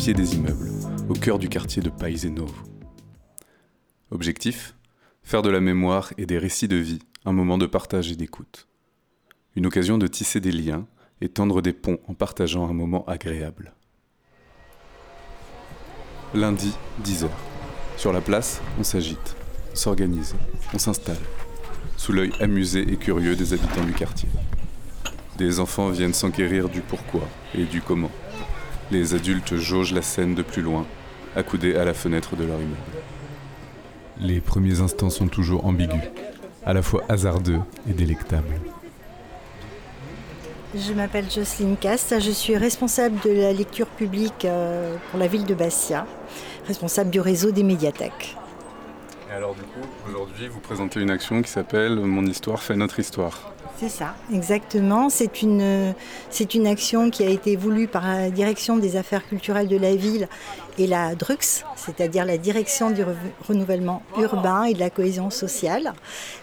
des immeubles, au cœur du quartier de Paese Novo. Objectif? Faire de la mémoire et des récits de vie un moment de partage et d'écoute. Une occasion de tisser des liens et tendre des ponts en partageant un moment agréable. Lundi, 10h. Sur la place, on s'agite, s'organise, on s'installe, sous l'œil amusé et curieux des habitants du quartier. Des enfants viennent s'enquérir du pourquoi et du comment. Les adultes jaugent la scène de plus loin, accoudés à la fenêtre de leur immeuble. Les premiers instants sont toujours ambigus, à la fois hasardeux et délectables. Je m'appelle Jocelyne Cast, je suis responsable de la lecture publique euh, pour la ville de Bastia, responsable du réseau des médiathèques. Et alors du coup, aujourd'hui, vous présentez une action qui s'appelle Mon histoire fait notre histoire. C'est ça, exactement. C'est une, action qui a été voulue par la direction des affaires culturelles de la ville et la DRUX, c'est-à-dire la direction du renouvellement urbain et de la cohésion sociale,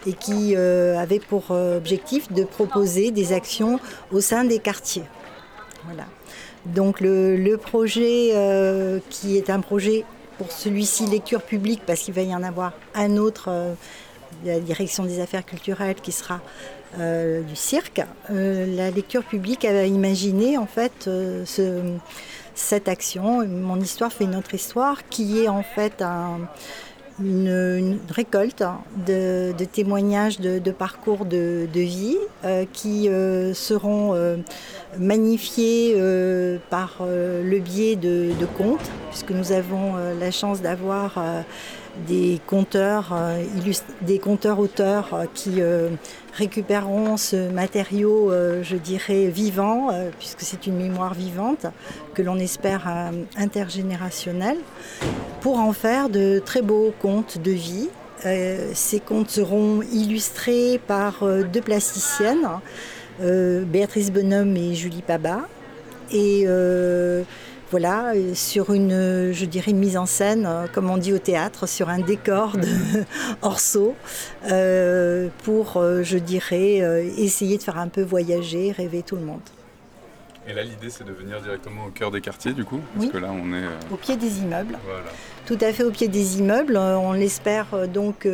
et qui euh, avait pour euh, objectif de proposer des actions au sein des quartiers. Voilà. Donc le, projet, euh, qui est un projet pour celui-ci lecture publique, parce qu'il va y en avoir un autre, la direction des affaires culturelles, qui sera euh, du cirque, euh, la lecture publique a imaginé en fait euh, cette action, Mon histoire fait notre histoire, qui est en fait une, récolte de, témoignages de, parcours de, vie qui seront magnifiés par le biais de, contes, puisque nous avons la chance d'avoir des conteurs, des conteurs auteurs qui récupérons ce matériau, euh, je dirais, vivant, euh, puisque c'est une mémoire vivante, que l'on espère euh, intergénérationnelle, pour en faire de très beaux contes de vie. ces contes seront illustrés par deux plasticiennes, Béatrice Bonhomme et Julie Paba. Et voilà, sur une, je dirais, mise en scène, euh, comme on dit au théâtre, sur un décor de Orso, euh, pour, euh, je dirais, essayer de faire un peu voyager, rêver tout le monde. Et là, l'idée, c'est de venir directement au cœur des quartiers, du coup Parce que là, on est... Au pied des immeubles. Voilà. Tout à fait au pied des immeubles. On espère donc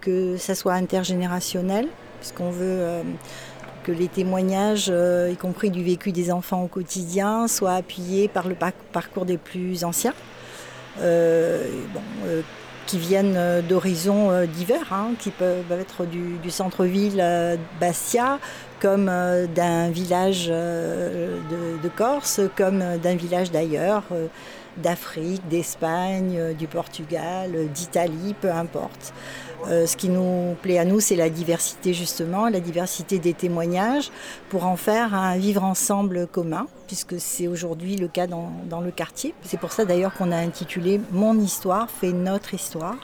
que ça soit intergénérationnel, puisqu'on veut que les témoignages, euh, y compris du vécu des enfants au quotidien, soient appuyés par le parcours des plus anciens, euh, euh, qui viennent d'horizons divers, hein, qui peuvent être du, centre-ville Bastia, comme d'un village de, Corse, comme d'un village d'ailleurs d'Afrique, d'Espagne, du Portugal, d'Italie, peu importe. Euh, ce qui nous plaît à nous, c'est la diversité justement, la diversité des témoignages, pour en faire un vivre ensemble commun, puisque c'est aujourd'hui le cas dans, le quartier. C'est pour ça d'ailleurs qu'on a intitulé Mon histoire fait notre histoire.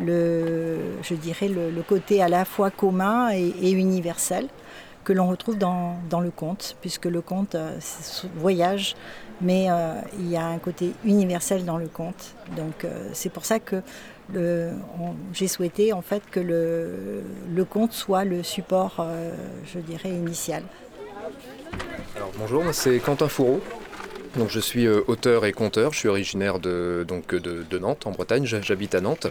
Le, je dirais le, côté à la fois commun et, universel que l'on retrouve dans, le conte, puisque le conte euh, voyage, mais euh, il y a un côté universel dans le conte. Donc c'est pour ça que j'ai souhaité en fait que le, le conte soit le support, euh, je dirais, initial. Bonjour, c'est Quentin Fourreau. Donc je suis euh, auteur et conteur, je suis originaire de, Nantes, en Bretagne, j'habite à Nantes.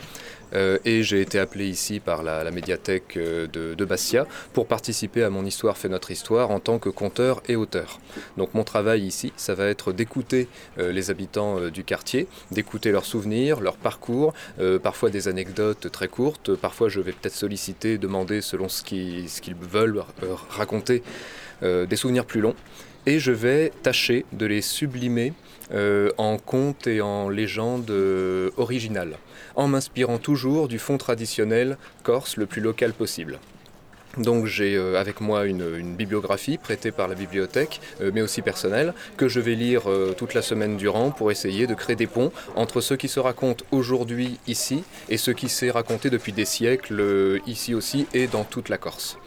Euh, et j'ai été appelé ici par la, médiathèque euh, de, Bastia pour participer à mon histoire fait notre histoire en tant que conteur et auteur. Donc mon travail ici, ça va être d'écouter les habitants du quartier, d'écouter leurs souvenirs, leurs parcours, parfois des anecdotes très courtes, parfois je vais peut-être solliciter, demander selon ce qu'ils veulent raconter, des souvenirs plus longs et je vais tâcher de les sublimer euh, en contes et en légendes euh, originales, en m'inspirant toujours du fond traditionnel corse le plus local possible. Donc j'ai euh, avec moi une, bibliographie prêtée par la bibliothèque, mais aussi personnelle, que je vais lire toute la semaine durant pour essayer de créer des ponts entre ce qui se raconte aujourd'hui ici et ce qui s'est raconté depuis des siècles ici aussi et dans toute la Corse.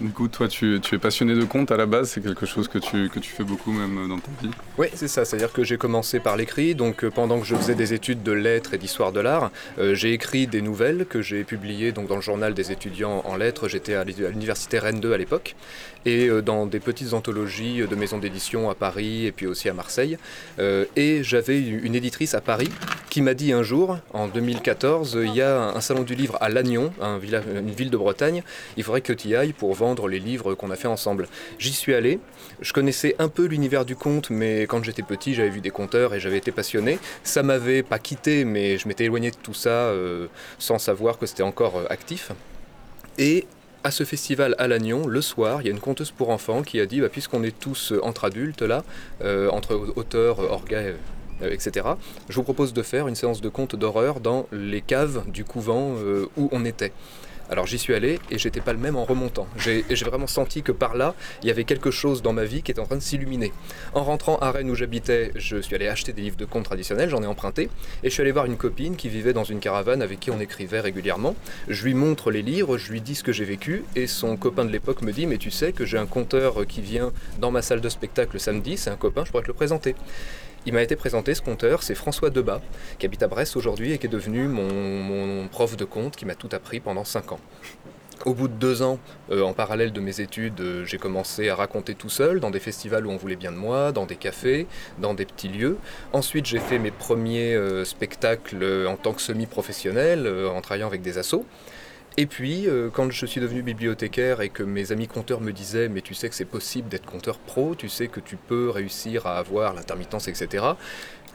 Du coup, toi, tu, es passionné de contes à la base, c'est quelque chose que tu, fais beaucoup même dans ta vie Oui, c'est ça, c'est-à-dire que j'ai commencé par l'écrit, donc euh, pendant que je faisais des études de lettres et d'histoire de l'art, euh, j'ai écrit des nouvelles que j'ai publiées donc, dans le journal des étudiants en lettres, j'étais à l'université Rennes 2 à l'époque, et euh, dans des petites anthologies de maisons d'édition à Paris et puis aussi à Marseille. et j'avais une éditrice à Paris qui m'a dit un jour, en 2014, il y a un salon du livre à Lannion, un une ville de Bretagne, il faudrait que tu y ailles pour vendre les livres qu'on a fait ensemble. J'y suis allé, je connaissais un peu l'univers du conte, mais quand j'étais petit, j'avais vu des conteurs et j'avais été passionné. Ça m'avait pas quitté, mais je m'étais éloigné de tout ça euh, sans savoir que c'était encore euh, actif. Et à ce festival à Lannion, le soir, il y a une conteuse pour enfants qui a dit bah, puisqu'on est tous euh, entre adultes là, entre auteurs, orgas, etc., je vous propose de faire une séance de contes d'horreur dans les caves du couvent où on était. Alors j'y suis allé et j'étais pas le même en remontant. J'ai vraiment senti que par là, il y avait quelque chose dans ma vie qui était en train de s'illuminer. En rentrant à Rennes où j'habitais, je suis allé acheter des livres de contes traditionnels, j'en ai emprunté, et je suis allé voir une copine qui vivait dans une caravane avec qui on écrivait régulièrement. Je lui montre les livres, je lui dis ce que j'ai vécu, et son copain de l'époque me dit Mais tu sais que j'ai un conteur qui vient dans ma salle de spectacle samedi, c'est un copain, je pourrais te le présenter. Il m'a été présenté ce conteur, c'est François Debat, qui habite à Brest aujourd'hui et qui est devenu mon, prof de conte, qui m'a tout appris pendant 5 ans. Au bout de deux ans, euh, en parallèle de mes études, euh, j'ai commencé à raconter tout seul, dans des festivals où on voulait bien de moi, dans des cafés, dans des petits lieux. Ensuite, j'ai fait mes premiers euh, spectacles en tant que semi-professionnel, en travaillant avec des assos. Et puis, euh, quand je suis devenu bibliothécaire et que mes amis compteurs me disaient Mais tu sais que c'est possible d'être compteur pro, tu sais que tu peux réussir à avoir l'intermittence, etc.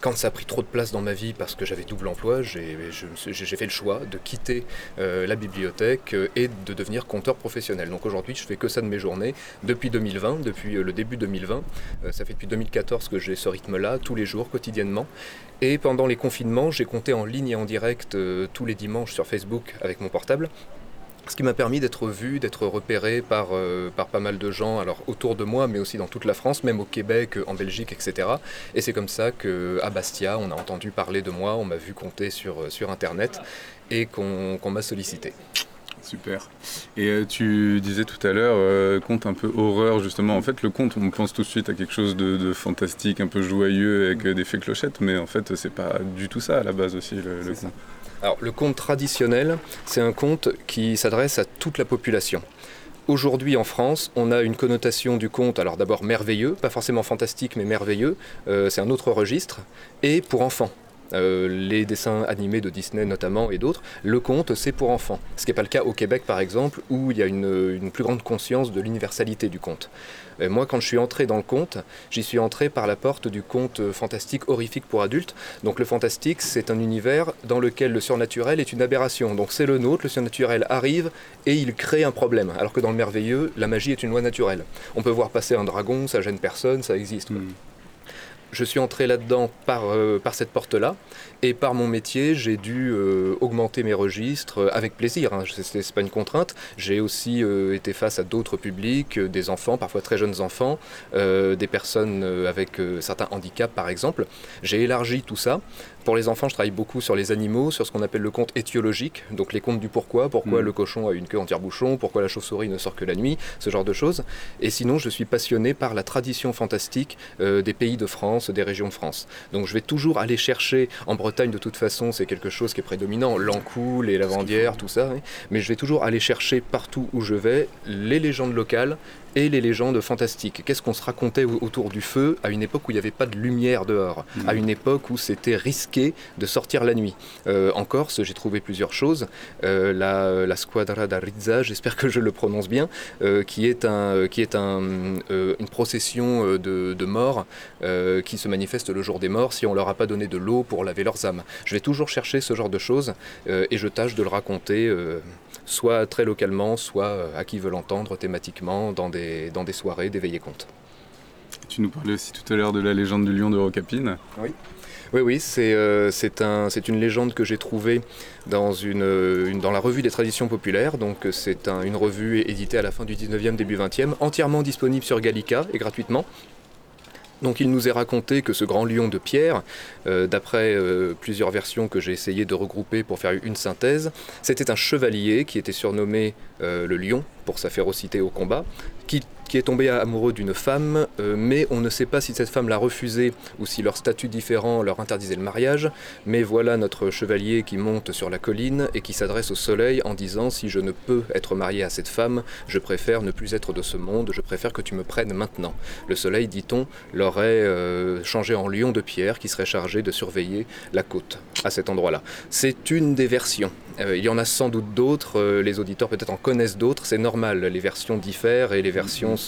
Quand ça a pris trop de place dans ma vie parce que j'avais double emploi, j'ai fait le choix de quitter euh, la bibliothèque euh, et de devenir compteur professionnel. Donc aujourd'hui, je fais que ça de mes journées depuis 2020, depuis le début 2020. ça fait depuis 2014 que j'ai ce rythme-là, tous les jours, quotidiennement. Et pendant les confinements, j'ai compté en ligne et en direct tous les dimanches sur Facebook avec mon portable ce qui m'a permis d'être vu, d'être repéré par, euh, par pas mal de gens, alors autour de moi, mais aussi dans toute la France, même au Québec, en Belgique, etc. Et c'est comme ça qu'à Bastia, on a entendu parler de moi, on m'a vu compter sur, euh, sur Internet et qu'on m'a sollicité. Super. Et euh, tu disais tout à l'heure, conte un peu horreur, justement. En fait, le conte, on pense tout de suite à quelque chose de, fantastique, un peu joyeux, avec des fées clochettes, mais en fait, c'est pas du tout ça à la base aussi, le, le conte. Alors, le conte traditionnel, c'est un conte qui s'adresse à toute la population. Aujourd'hui en France, on a une connotation du conte, alors d'abord merveilleux, pas forcément fantastique mais merveilleux, euh, c'est un autre registre, et pour enfants. Euh, les dessins animés de Disney notamment et d'autres, le conte c'est pour enfants. Ce qui n'est pas le cas au Québec par exemple, où il y a une, plus grande conscience de l'universalité du conte. moi quand je suis entré dans le conte, j'y suis entré par la porte du conte fantastique horrifique pour adultes. Donc le fantastique c'est un univers dans lequel le surnaturel est une aberration. Donc c'est le nôtre, le surnaturel arrive et il crée un problème. Alors que dans le merveilleux, la magie est une loi naturelle. On peut voir passer un dragon, ça gêne personne, ça existe. Hmm je suis entré là-dedans par, euh, par cette porte-là. Et par mon métier, j'ai dû euh, augmenter mes registres euh, avec plaisir. Hein. Ce n'est pas une contrainte. J'ai aussi été face à d'autres publics, des enfants, parfois très jeunes enfants, des personnes avec certains handicaps par exemple. J'ai élargi tout ça. Pour les enfants, je travaille beaucoup sur les animaux, sur ce qu'on appelle le conte étiologique, donc les contes du pourquoi, pourquoi mm. le cochon a une queue en tire-bouchon, pourquoi la chauve-souris ne sort que la nuit, ce genre de choses. Et sinon, je suis passionné par la tradition fantastique des pays de France, des régions de France. Donc je vais toujours aller chercher, en Bretagne de toute façon, c'est quelque chose qui est prédominant, l'encou, les lavandières, tout ça, mais je vais toujours aller chercher partout où je vais les légendes locales et les légendes fantastiques. Qu'est-ce qu'on se racontait autour du feu à une époque où il n'y avait pas de lumière dehors, à une époque où c'était risqué de sortir la nuit. Euh, en Corse, j'ai trouvé plusieurs choses. Euh, la, la, Squadra d'Arizza, j'espère que je le prononce bien, euh, qui est, un, qui est un, une procession de, de morts qui se manifeste le jour des morts si on leur a pas donné de l'eau pour laver leurs âmes. Je vais toujours chercher ce genre de choses et je tâche de le raconter soit très localement, soit à qui veut l'entendre thématiquement dans des dans des soirées, des veillées comptes. Tu nous parlais aussi tout à l'heure de la légende du lion de Rocapine. Oui. Oui, oui, c'est euh, un, une légende que j'ai trouvée dans, une, dans la revue des traditions populaires. Donc c'est une revue éditée à la fin du 19e, début 20e, entièrement disponible sur Gallica et gratuitement. Donc il nous est raconté que ce grand lion de pierre, euh, d'après euh, plusieurs versions que j'ai essayé de regrouper pour faire une synthèse, c'était un chevalier qui était surnommé le lion pour sa férocité au combat, qui qui est tombé amoureux d'une femme, euh, mais on ne sait pas si cette femme l'a refusé ou si leur statut différent leur interdisait le mariage. Mais voilà notre chevalier qui monte sur la colline et qui s'adresse au soleil en disant Si je ne peux être marié à cette femme, je préfère ne plus être de ce monde, je préfère que tu me prennes maintenant. Le soleil, dit-on, l'aurait euh, changé en lion de pierre qui serait chargé de surveiller la côte à cet endroit-là. C'est une des versions. Euh, il y en a sans doute d'autres, les auditeurs peut-être en connaissent d'autres, c'est normal, les versions diffèrent et les versions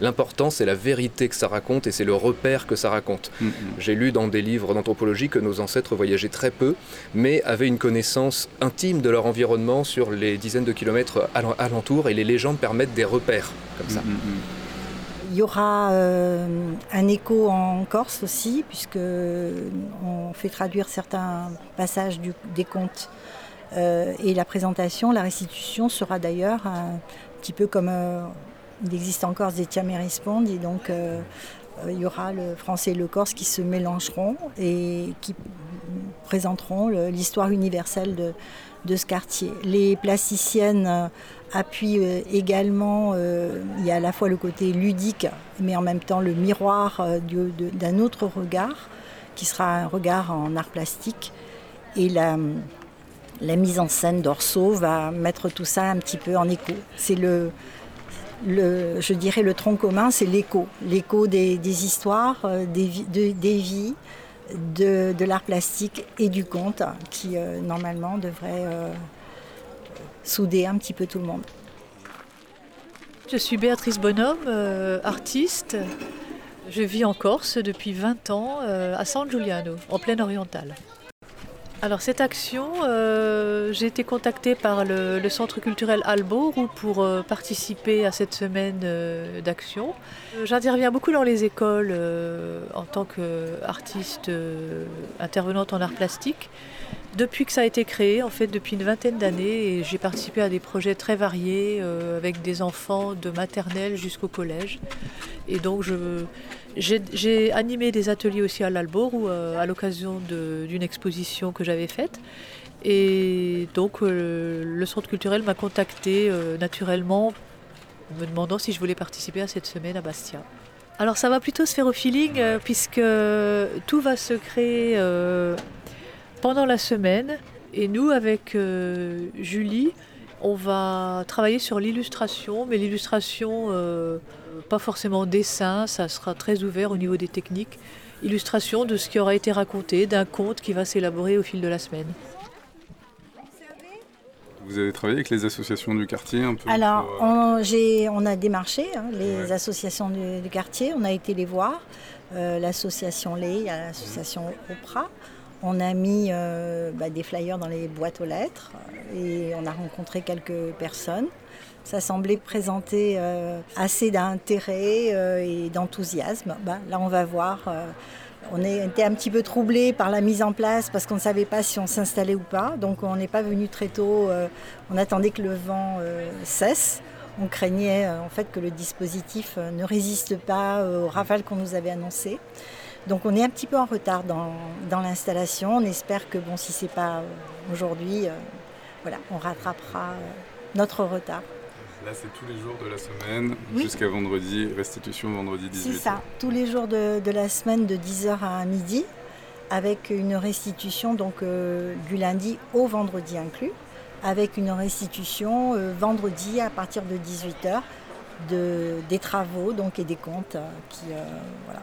L'important, c'est la vérité que ça raconte et c'est le repère que ça raconte. Mm, mm. J'ai lu dans des livres d'anthropologie que nos ancêtres voyageaient très peu, mais avaient une connaissance intime de leur environnement sur les dizaines de kilomètres alentour et les légendes permettent des repères comme ça. Mm, Il y aura euh, un écho en Corse aussi, puisque on fait traduire certains passages des contes. Euh, et la présentation, la restitution sera d'ailleurs un petit peu comme euh, il existe encore des Tiamérispondes et donc euh, euh, il y aura le français et le corse qui se mélangeront et qui présenteront l'histoire universelle de, ce quartier. Les plasticiennes euh, appuient également, il y a à la fois le côté ludique, mais en même temps le miroir d'un autre regard, qui sera un regard en art plastique. Et la, la mise en scène d'Orso va mettre tout ça un petit peu en écho. C'est le, je dirais le tronc commun, c'est l'écho. L'écho des, histoires, euh, des, vies, de, l'art plastique et du conte qui, euh, normalement, devrait euh, souder un petit peu tout le monde. Je suis Béatrice Bonhomme, artiste. Je vis en Corse depuis 20 ans, à San Giuliano, en plaine orientale. Alors cette action, euh, j'ai été contactée par le, Centre culturel Albourg pour euh, participer à cette semaine euh, d'action. J'interviens beaucoup dans les écoles en tant qu'artiste intervenante en art plastique. Depuis que ça a été créé, en fait, depuis une vingtaine d'années, j'ai participé à des projets très variés avec des enfants de maternelle jusqu'au collège. Et donc je, j'ai animé des ateliers aussi à l'Albor euh, à l'occasion d'une exposition que j'avais faite. Et donc euh, le centre culturel m'a contacté euh, naturellement me demandant si je voulais participer à cette semaine à Bastia. Alors ça va plutôt se faire au feeling puisque tout va se créer pendant la semaine. Et nous, avec Julie, on va travailler sur l'illustration, mais l'illustration, euh, pas forcément dessin, ça sera très ouvert au niveau des techniques. Illustration de ce qui aura été raconté, d'un conte qui va s'élaborer au fil de la semaine. Vous avez travaillé avec les associations du quartier un peu Alors, euh, on, a démarché hein, les associations du, quartier, on a été les voir, euh, l'association Lé, l'association Opra. On a mis euh, bah, des flyers dans les boîtes aux lettres et on a rencontré quelques personnes. Ça semblait présenter euh, assez d'intérêt euh, et d'enthousiasme. Bah, là, on va voir. on était un petit peu troublé par la mise en place parce qu'on ne savait pas si on s'installait ou pas. Donc, on n'est pas venu très tôt. on attendait que le vent cesse. On craignait en fait que le dispositif ne résiste pas aux rafales qu'on nous avait annoncées. Donc on est un petit peu en retard dans, l'installation. On espère que bon, si c'est pas euh, aujourd'hui, euh, voilà, on rattrapera euh, notre retard. Là, c'est tous les jours de la semaine jusqu'à vendredi, restitution vendredi 18h. C'est ça, tous les jours de, la semaine de 10h à midi, avec une restitution donc du lundi au vendredi inclus, avec une restitution vendredi à partir de 18h de, des travaux donc, et des comptes qui, voilà,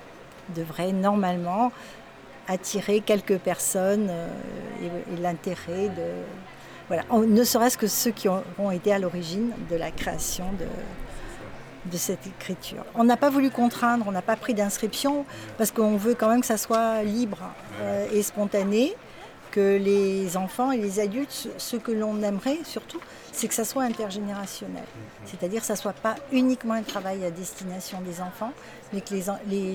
devrait normalement attirer quelques personnes euh, et, l'intérêt de... Voilà, ne serait-ce que ceux qui ont été à l'origine de la création de, de cette écriture. On n'a pas voulu contraindre, on n'a pas pris d'inscription parce qu'on veut quand même que ça soit libre euh, et spontané que les enfants et les adultes, ce que l'on aimerait surtout, c'est que ça soit intergénérationnel. C'est-à-dire que ça ne soit pas uniquement un travail à destination des enfants, mais que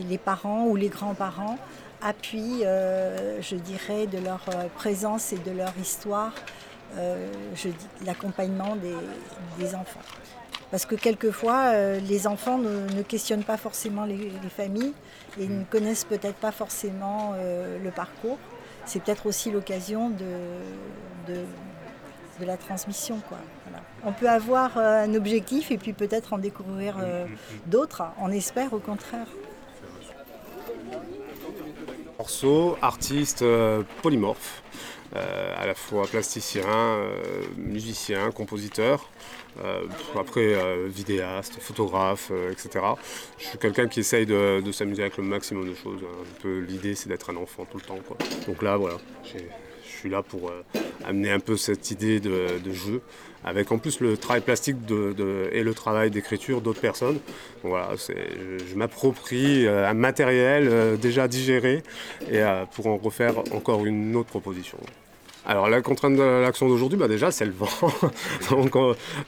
les, parents ou les grands-parents appuient, euh, je dirais, de leur euh, présence et de leur histoire, euh, l'accompagnement des, enfants. Parce que quelquefois, les enfants ne, questionnent pas forcément les, familles et ne connaissent peut-être pas forcément le parcours c'est peut-être aussi l'occasion de, de la transmission. Quoi. On peut avoir un objectif et puis peut-être en découvrir d'autres. On espère au contraire. Morceau, artiste polymorphe. Euh, à la fois plasticien, euh, musicien, compositeur, euh, après vidéaste, photographe, etc. Je suis quelqu'un qui essaye de, s'amuser avec le maximum de choses. Peu l'idée c'est d'être un enfant tout le temps. Donc là voilà, suis là pour amener un peu cette idée de, jeu, avec en plus le travail plastique et le travail d'écriture d'autres personnes. voilà, je, m'approprie un matériel déjà digéré et pour en refaire encore une autre proposition. Alors la contrainte de l'action d'aujourd'hui, bah déjà c'est le vent. Donc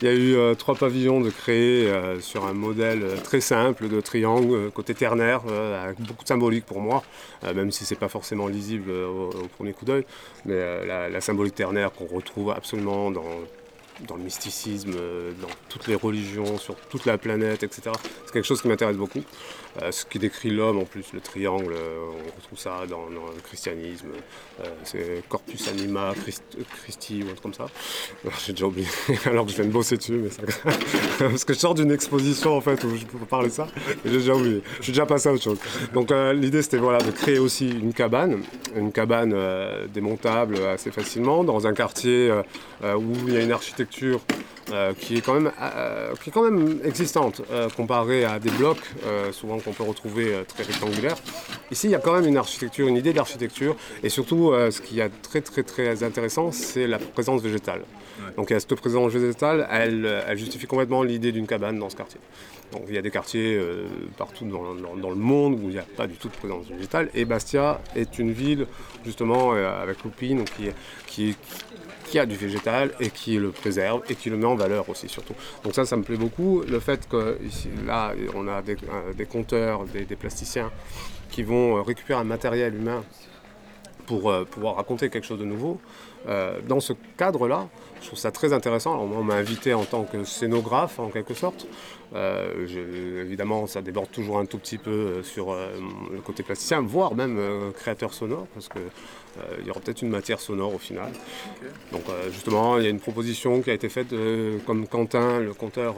il y a eu euh, trois pavillons de créer euh, sur un modèle euh, très simple de triangle côté ternaire, avec beaucoup de symbolique pour moi, même si c'est pas forcément lisible au, premier coup d'œil. Mais la, symbolique ternaire qu'on retrouve absolument dans le mysticisme, dans toutes les religions, sur toute la planète, etc. C'est quelque chose qui m'intéresse beaucoup. Euh, ce qui décrit l'homme en plus, le triangle, euh, on retrouve ça dans, le christianisme. c'est Corpus Anima Christi ou autre comme ça. J'ai déjà oublié, alors que je viens de bosser dessus, mais ça... parce que je sors d'une exposition en fait où je peux parler de ça, j'ai déjà oublié. Je suis déjà passé à autre chose. Donc l'idée c'était voilà, de créer aussi une cabane, une cabane démontable assez facilement dans un quartier où il y a une architecture euh, qui, est quand même, euh, qui est quand même existante euh, comparée à des blocs, souvent qu'on peut retrouver très rectangulaires. Ici, il y a quand même une architecture, une idée d'architecture, et surtout, ce qui est très très très intéressant, c'est la présence végétale. Donc, cette présence végétale, elle, elle justifie complètement l'idée d'une cabane dans ce quartier. Donc, il y a des quartiers partout dans, dans, le monde où il n'y a pas du tout de présence végétale, et Bastia est une ville, justement, avec Loupine, qui, qui, qui a du végétal et qui le préserve et qui le met en valeur aussi surtout. Donc ça, ça me plaît beaucoup. Le fait que là, on a des, euh, des compteurs, des, plasticiens qui vont euh, récupérer un matériel humain pour euh, pouvoir raconter quelque chose de nouveau. dans ce cadre-là, je trouve ça très intéressant. Alors, moi, on m'a invité en tant que scénographe, en quelque sorte. évidemment, ça déborde toujours un tout petit peu sur le côté plasticien, voire même créateur sonore, parce que il y aura peut-être une matière sonore au final. Donc euh, justement, il y a une proposition qui a été faite, euh, comme Quentin, le conteur,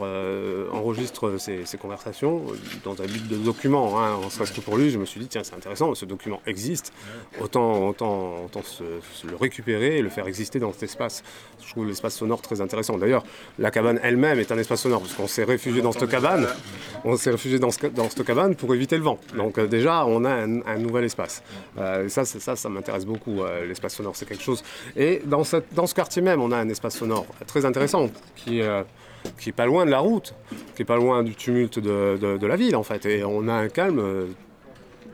enregistre ses, conversations dans un but de document, hein, en serait-ce que pour lui, je me suis dit, tiens, c'est intéressant, ce document existe, autant, autant, autant le récupérer et le faire exister dans cet espace. Je trouve l'espace sonore très intéressant. D'ailleurs, la cabane elle-même est un espace sonore, parce qu'on s'est réfugié dans cette cabane, on s'est réfugié dans, dans cette cabane pour éviter le vent. Donc déjà, on a un, nouvel espace. ça, ça, ça m'intéresse beaucoup. Euh, l'espace sonore, c'est quelque chose. Et dans, ce quartier même, on a un espace sonore très intéressant qui, euh, qui est pas loin de la route, qui est pas loin du tumulte de, de la ville en fait. Et on a un calme euh,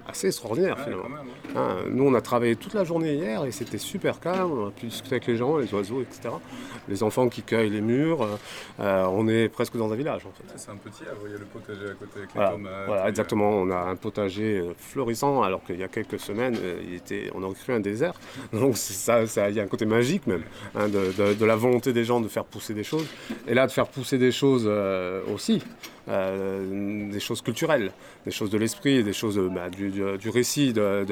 assez extraordinaire finalement. Hein, nous, on a travaillé toute la journée hier et c'était super calme. On a pu discuter avec les gens, les oiseaux, etc. Les enfants qui cueillent les murs. Euh, euh, on est presque dans un village en fait. C'est un petit, vous voyez le potager à côté avec les tomates. Voilà, exactement. On a un potager euh, florissant alors qu'il y a quelques semaines, il était, on aurait cru un désert. Donc ça, ça, il y a un côté magique même hein, de, la volonté des gens de faire pousser des choses. Et là, de faire pousser des choses aussi. des choses culturelles, des choses de l'esprit, des choses bah, du, du, récit, de,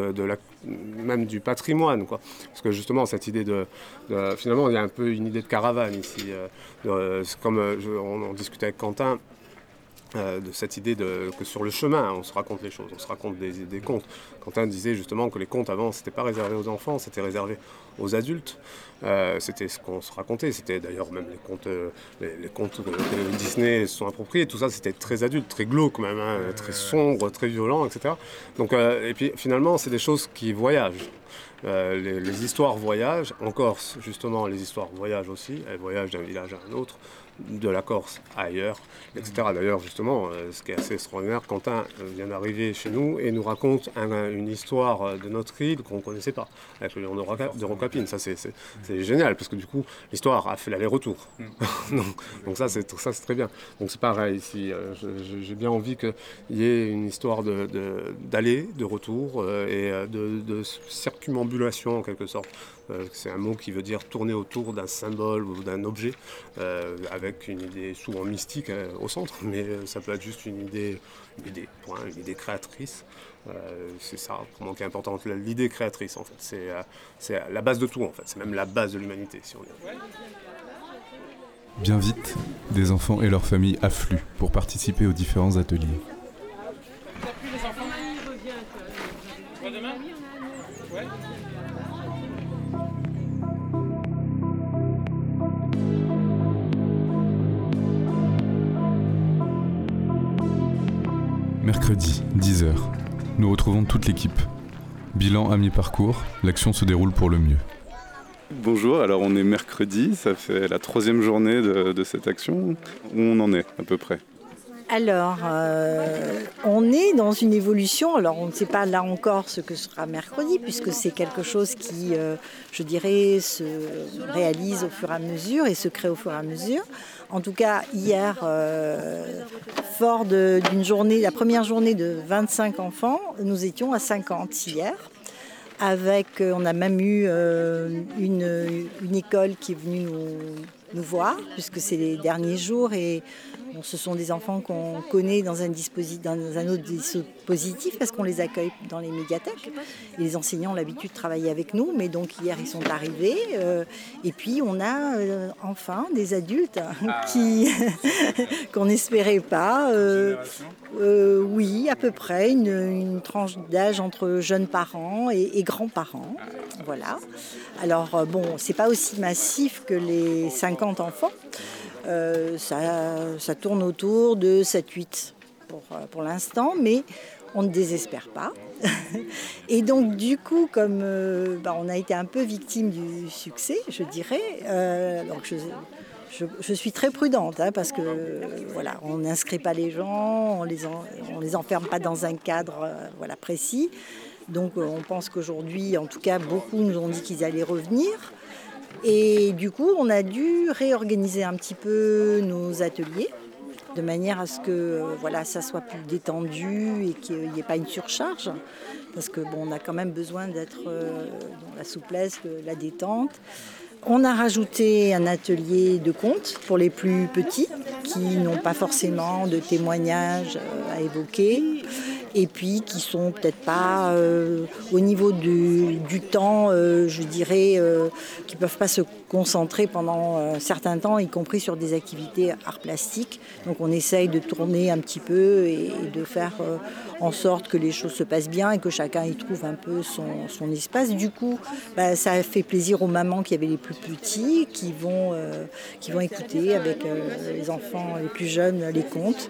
même du patrimoine. Quoi. Parce que justement, cette idée de, Finalement, il y a un peu une idée de caravane ici. Euh, comme euh, on, discutait avec Quentin, euh, de cette idée de, que sur le chemin, on se raconte les choses, on se raconte des, des contes. Quentin disait justement que les contes avant, c'était pas réservé aux enfants, c'était réservé aux adultes. c'était ce qu'on se racontait. C'était d'ailleurs même les contes, les, contes que Disney se sont appropriés. Tout ça, c'était très adulte, très glauque même, hein, très sombre, très violent, etc. Donc, et puis finalement, c'est des choses qui voyagent. les, les, histoires voyagent. En Corse, justement, les histoires voyagent aussi. Elles voyagent d'un village à un autre de la Corse ailleurs, etc. D'ailleurs, justement, euh, ce qui est assez extraordinaire, Quentin euh, vient d'arriver chez nous et nous raconte une histoire euh, de notre île qu'on ne connaissait pas, avec le lion de, Rocapine. Ça, c'est génial, parce que du coup, l'histoire a fait l'aller-retour. Mm. donc, ça, c'est très bien. Donc c'est pareil ici. J'ai bien envie qu'il y ait une histoire d'aller, de, de, retour et de, de circumambulation en quelque sorte. C'est un mot qui veut dire tourner autour d'un symbole ou d'un objet avec avec une idée souvent mystique euh, au centre, mais euh, ça peut être juste une idée, une idée, une idée créatrice. Euh, c'est ça pour moi qui est important, l'idée créatrice en fait. C'est, la base de tout en fait, c'est même la base de l'humanité si on. Bien vite, des enfants et leurs familles affluent pour participer aux différents ateliers. Nous retrouvons toute l'équipe. Bilan à mi-parcours, l'action se déroule pour le mieux. Bonjour, alors on est mercredi, ça fait la troisième journée de, cette action. Où on en est à peu près? Alors, euh, on est dans une évolution. Alors, on ne sait pas là encore ce que sera mercredi, puisque c'est quelque chose qui, euh, je dirais, se réalise au fur et à mesure et se crée au fur et à mesure. En tout cas, hier, euh, fort d'une journée, la première journée de 25 enfants, nous étions à 50 hier. Avec, on a même eu une, école qui est venue nous, nous voir, puisque c'est les derniers jours et ce sont des enfants qu'on connaît dans un, dans un autre dispositif parce qu'on les accueille dans les médiathèques. Et les enseignants ont l'habitude de travailler avec nous, mais donc hier ils sont arrivés. Euh, et puis on a euh, enfin des adultes ah. qui qu'on n'espérait pas. Euh, oui, à peu près une, tranche d'âge entre jeunes parents et, et grands-parents. Ah. Voilà. Alors bon, c'est pas aussi massif que les 50 enfants. Euh, ça, tourne autour de 7-8 pour, euh, pour l'instant, mais on ne désespère pas. et donc du coup, comme euh, bah, on a été un peu victime du succès, je dirais, donc je, suis très prudente hein, parce que voilà, on n'inscrit pas les gens, on les, on les enferme pas dans un cadre voilà, précis. Donc on pense qu'aujourd'hui, en tout cas, beaucoup nous ont dit qu'ils allaient revenir. Et du coup, on a dû réorganiser un petit peu nos ateliers de manière à ce que voilà, ça soit plus détendu et qu'il n'y ait pas une surcharge. Parce que on a quand même besoin d'être euh, dans la souplesse, la détente. On a rajouté un atelier de contes pour les plus petits qui n'ont pas forcément de témoignages euh, à évoquer et puis qui sont peut-être pas euh, au niveau du, temps, euh, je dirais, euh, qui peuvent pas se concentrer pendant un certain temps, y compris sur des activités art plastique. Donc on essaye de tourner un petit peu et, de faire en sorte que les choses se passent bien et que chacun y trouve un peu son, espace. Du coup, bah, ça fait plaisir aux mamans qui avaient les plus petits, qui vont, qui vont écouter avec les enfants les plus jeunes les contes.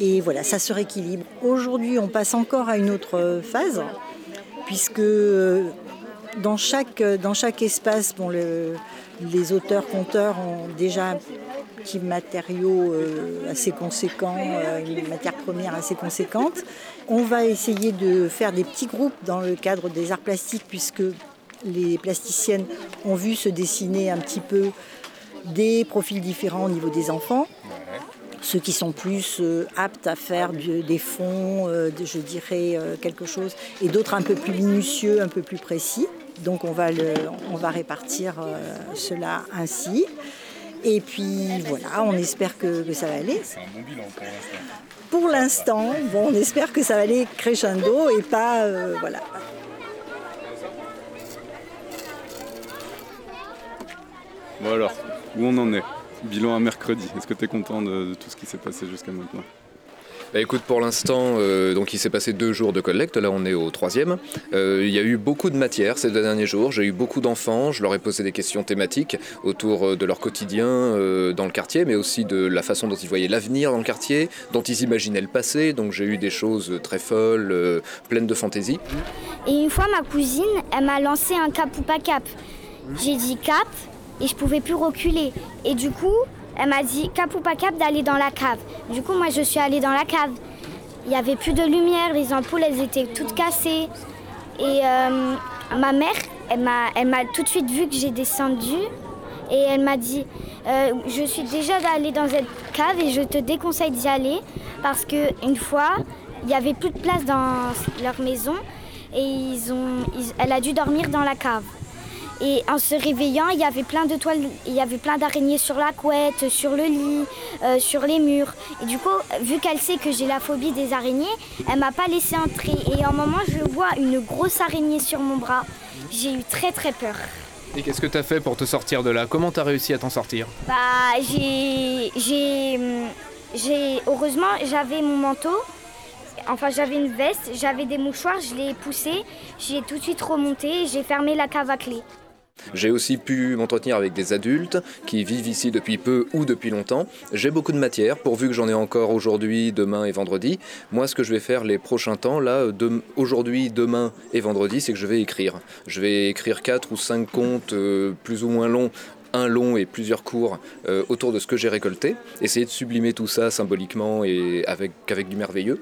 Et voilà, ça se rééquilibre. Aujourd'hui, on passe encore à une autre phase, puisque euh, dans chaque, dans chaque espace, bon, les auteurs-conteurs ont déjà un petit matériau euh, assez conséquent, euh, une matière première assez conséquente. On va essayer de faire des petits groupes dans le cadre des arts plastiques, puisque les plasticiennes ont vu se dessiner un petit peu des profils différents au niveau des enfants ceux qui sont plus euh, aptes à faire des fonds, euh, je dirais euh, quelque chose, et d'autres un peu plus minutieux, un peu plus précis. Donc on va, le, on va répartir cela ainsi. Et puis voilà, on espère que, ça va aller. C'est un bon bilan pour l'instant. Pour l'instant, bon, on espère que ça va aller crescendo et pas voilà. Bon alors, où on en est Bilan à mercredi. Est-ce que tu es content de, tout ce qui s'est passé jusqu'à maintenant bah écoute, pour l'instant, euh, donc il s'est passé deux jours de collecte. Là, on est au troisième. Euh, il y a eu beaucoup de matière ces deux derniers jours. J'ai eu beaucoup d'enfants. Je leur ai posé des questions thématiques autour euh, de leur quotidien dans le quartier, mais aussi de la façon dont ils voyaient l'avenir dans le quartier, dont ils imaginaient le passé. Donc j'ai eu des choses très folles, pleines de fantaisie. Et une fois, ma cousine, elle m'a lancé un cap ou pas cap. J'ai dit cap, et je pouvais plus reculer. Et du coup, elle m'a dit cap ou pas cap d'aller dans la cave. Du coup, moi je suis allée dans la cave. Il n'y avait plus de lumière, les ampoules elles étaient toutes cassées. Et euh, ma mère, elle m'a, tout de suite vu que j'ai descendu et elle m'a dit euh, Je suis déjà allée dans cette cave et je te déconseille d'y aller parce qu'une fois, il n'y avait plus de place dans leur maison et elle a dû dormir dans la cave. Et en se réveillant, il y avait plein de toiles, il y avait plein d'araignées sur la couette, sur le lit, euh, sur les murs. Et du coup, vu qu'elle sait que j'ai la phobie des araignées, elle m'a pas laissé entrer. Et en un moment, je vois une grosse araignée sur mon bras. J'ai eu très très peur. Et qu'est-ce que tu as fait pour te sortir de là? Comment tu as réussi à t'en sortir? Bah, j'ai. J'ai. J'ai. Heureusement, j'avais mon manteau. Enfin, j'avais une veste, j'avais des mouchoirs, je l'ai poussé, j'ai tout de suite remonté et j'ai fermé la cave à clé. J'ai aussi pu m'entretenir avec des adultes qui vivent ici depuis peu ou depuis longtemps. J'ai beaucoup de matière, pourvu que j'en ai encore aujourd'hui, demain et vendredi. Moi, ce que je vais faire les prochains temps, là, de- aujourd'hui, demain et vendredi, c'est que je vais écrire. Je vais écrire quatre ou cinq contes euh, plus ou moins longs un long et plusieurs cours euh, autour de ce que j'ai récolté, essayer de sublimer tout ça symboliquement et avec du merveilleux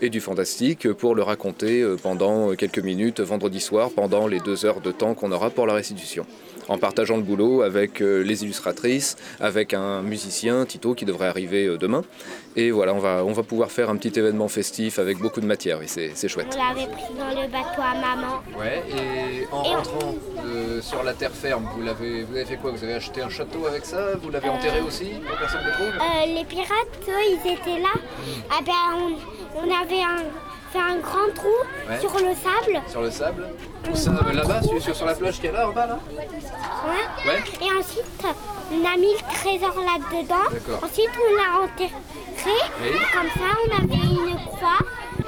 et du fantastique pour le raconter euh, pendant quelques minutes vendredi soir, pendant les deux heures de temps qu'on aura pour la restitution. En partageant le boulot avec euh, les illustratrices, avec un musicien, Tito, qui devrait arriver euh, demain. Et voilà, on va, on va pouvoir faire un petit événement festif avec beaucoup de matière, et c'est c'est chouette. On l'avait pris dans le bateau à maman. Ouais, et en Et on- rentrant euh, sur la terre ferme, vous l'avez, vous avez fait quoi? Vous avez acheté un château avec ça? Vous l'avez enterré aussi personne ne le trouve Euh, les pirates, eux, ils étaient là. Ah ben, on, on avait un- fait un grand trou Ouais. sur le sable. Sur le sable Là-bas, sur, sur la plage qu'il y a là, en bas, là Ouais. Ouais. Et ensuite, on a mis le trésor là-dedans. Ensuite, on l'a enterré. Oui. Comme ça, on avait une croix.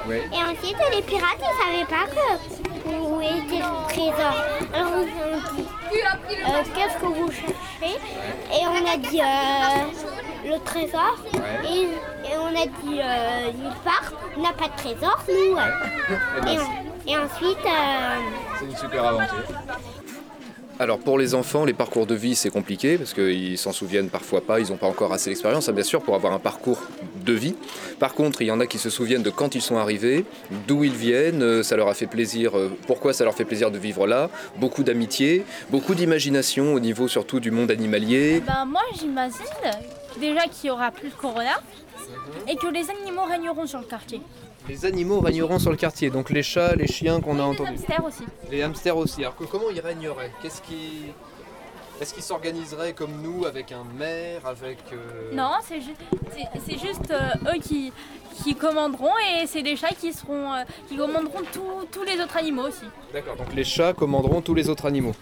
Oui. Et ensuite, les pirates, ils savaient pas que où était le trésor. Alors, ils ont dit, euh, qu'est-ce que vous cherchez? Et on a dit, euh, le trésor. Et, et on a dit, euh, nulle part, on n'a pas de trésor, nous. Et, on- et ensuite, euh, C'est une super aventure. Alors pour les enfants, les parcours de vie c'est compliqué parce qu'ils s'en souviennent parfois pas, ils n'ont pas encore assez d'expérience, hein, bien sûr, pour avoir un parcours de vie. Par contre, il y en a qui se souviennent de quand ils sont arrivés, d'où ils viennent, euh, ça leur a fait plaisir, euh, pourquoi ça leur fait plaisir de vivre là, beaucoup d'amitié, beaucoup d'imagination au niveau surtout du monde animalier. Ben moi j'imagine déjà qu'il y aura plus de corona et que les animaux régneront sur le quartier. Les animaux régneront sur le quartier, donc les chats, les chiens qu'on a Les entendus. hamsters aussi. Les hamsters aussi. Alors que- comment ils régneraient? Qu'est-ce qui est-ce qu'ils s'organiseraient comme nous avec un maire, avec euh, Non, c'est juste euh, eux qui, qui commanderont et c'est des chats qui seront euh, qui commanderont tous- tous les autres animaux aussi. D'accord. Donc les chats commanderont tous les autres animaux.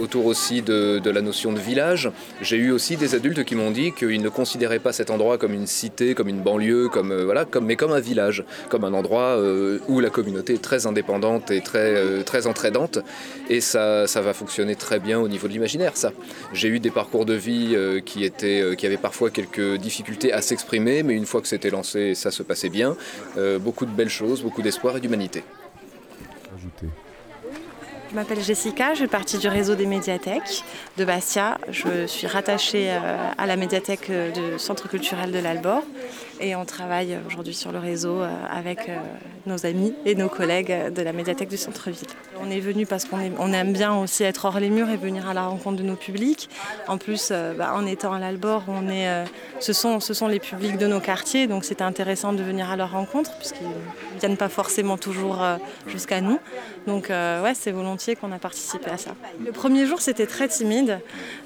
Autour aussi de, de la notion de village, j'ai eu aussi des adultes qui m'ont dit qu'ils ne considéraient pas cet endroit comme une cité, comme une banlieue, comme euh, voilà, comme mais comme un village, comme un endroit euh, où la communauté est très indépendante et très euh, très entraidante. Et ça, ça va fonctionner très bien au niveau de l'imaginaire. Ça. J'ai eu des parcours de vie euh, qui étaient, euh, qui avaient parfois quelques difficultés à s'exprimer, mais une fois que c'était lancé, ça se passait bien. Euh, beaucoup de belles choses, beaucoup d'espoir et d'humanité. Ajouter. Je m'appelle Jessica, je fais partie du réseau des médiathèques de Bastia. Je suis rattachée euh, à la médiathèque euh, du Centre culturel de l'Albor et on travaille aujourd'hui sur le réseau euh, avec euh, nos amis et nos collègues de la médiathèque du centre-ville. On est venu parce qu'on aime bien aussi être hors les murs et venir à la rencontre de nos publics. En plus, euh, bah, en étant à l'Albor, ce, sont, les publics de nos quartiers, donc c'était intéressant de venir à leur rencontre puisqu'ils ne viennent pas forcément toujours jusqu'à nous. Donc ouais, c'est volontiers qu'on a participé à ça. Le premier jour, c'était très timide.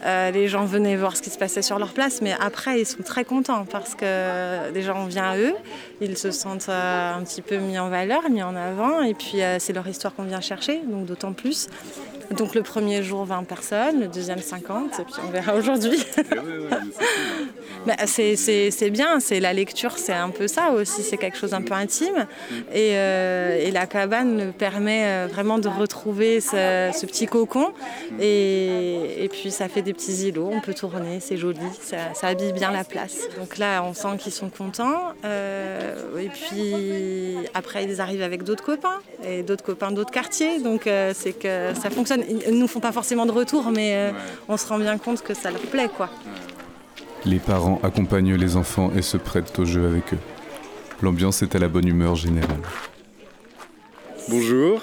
Les gens venaient voir ce qui se passait sur leur place, mais après, ils sont très contents parce que déjà, on vient à eux. Ils se sentent euh, un petit peu mis en valeur, mis en avant, et puis euh, c'est leur histoire qu'on vient chercher, donc d'autant plus. Donc le premier jour, 20 personnes, le deuxième, 50, et puis on verra aujourd'hui. Bah, c'est- bien, c'est la lecture, c'est un peu ça aussi, c'est quelque chose un peu intime. Et, euh, et la cabane permet vraiment de retrouver ce, ce petit cocon. Et, et puis ça fait des petits îlots, on peut tourner, c'est joli, ça, ça habille bien la place. Donc là, on sent qu'ils sont contents. Euh, et puis après, ils arrivent avec d'autres copains, et d'autres copains d'autres quartiers. Donc euh, c'est que ça fonctionne. Ils ne nous font pas forcément de retour, mais euh, on se rend bien compte que ça leur plaît. quoi. Les parents accompagnent les enfants et se prêtent au jeu avec eux. L'ambiance est à la bonne humeur générale. Bonjour.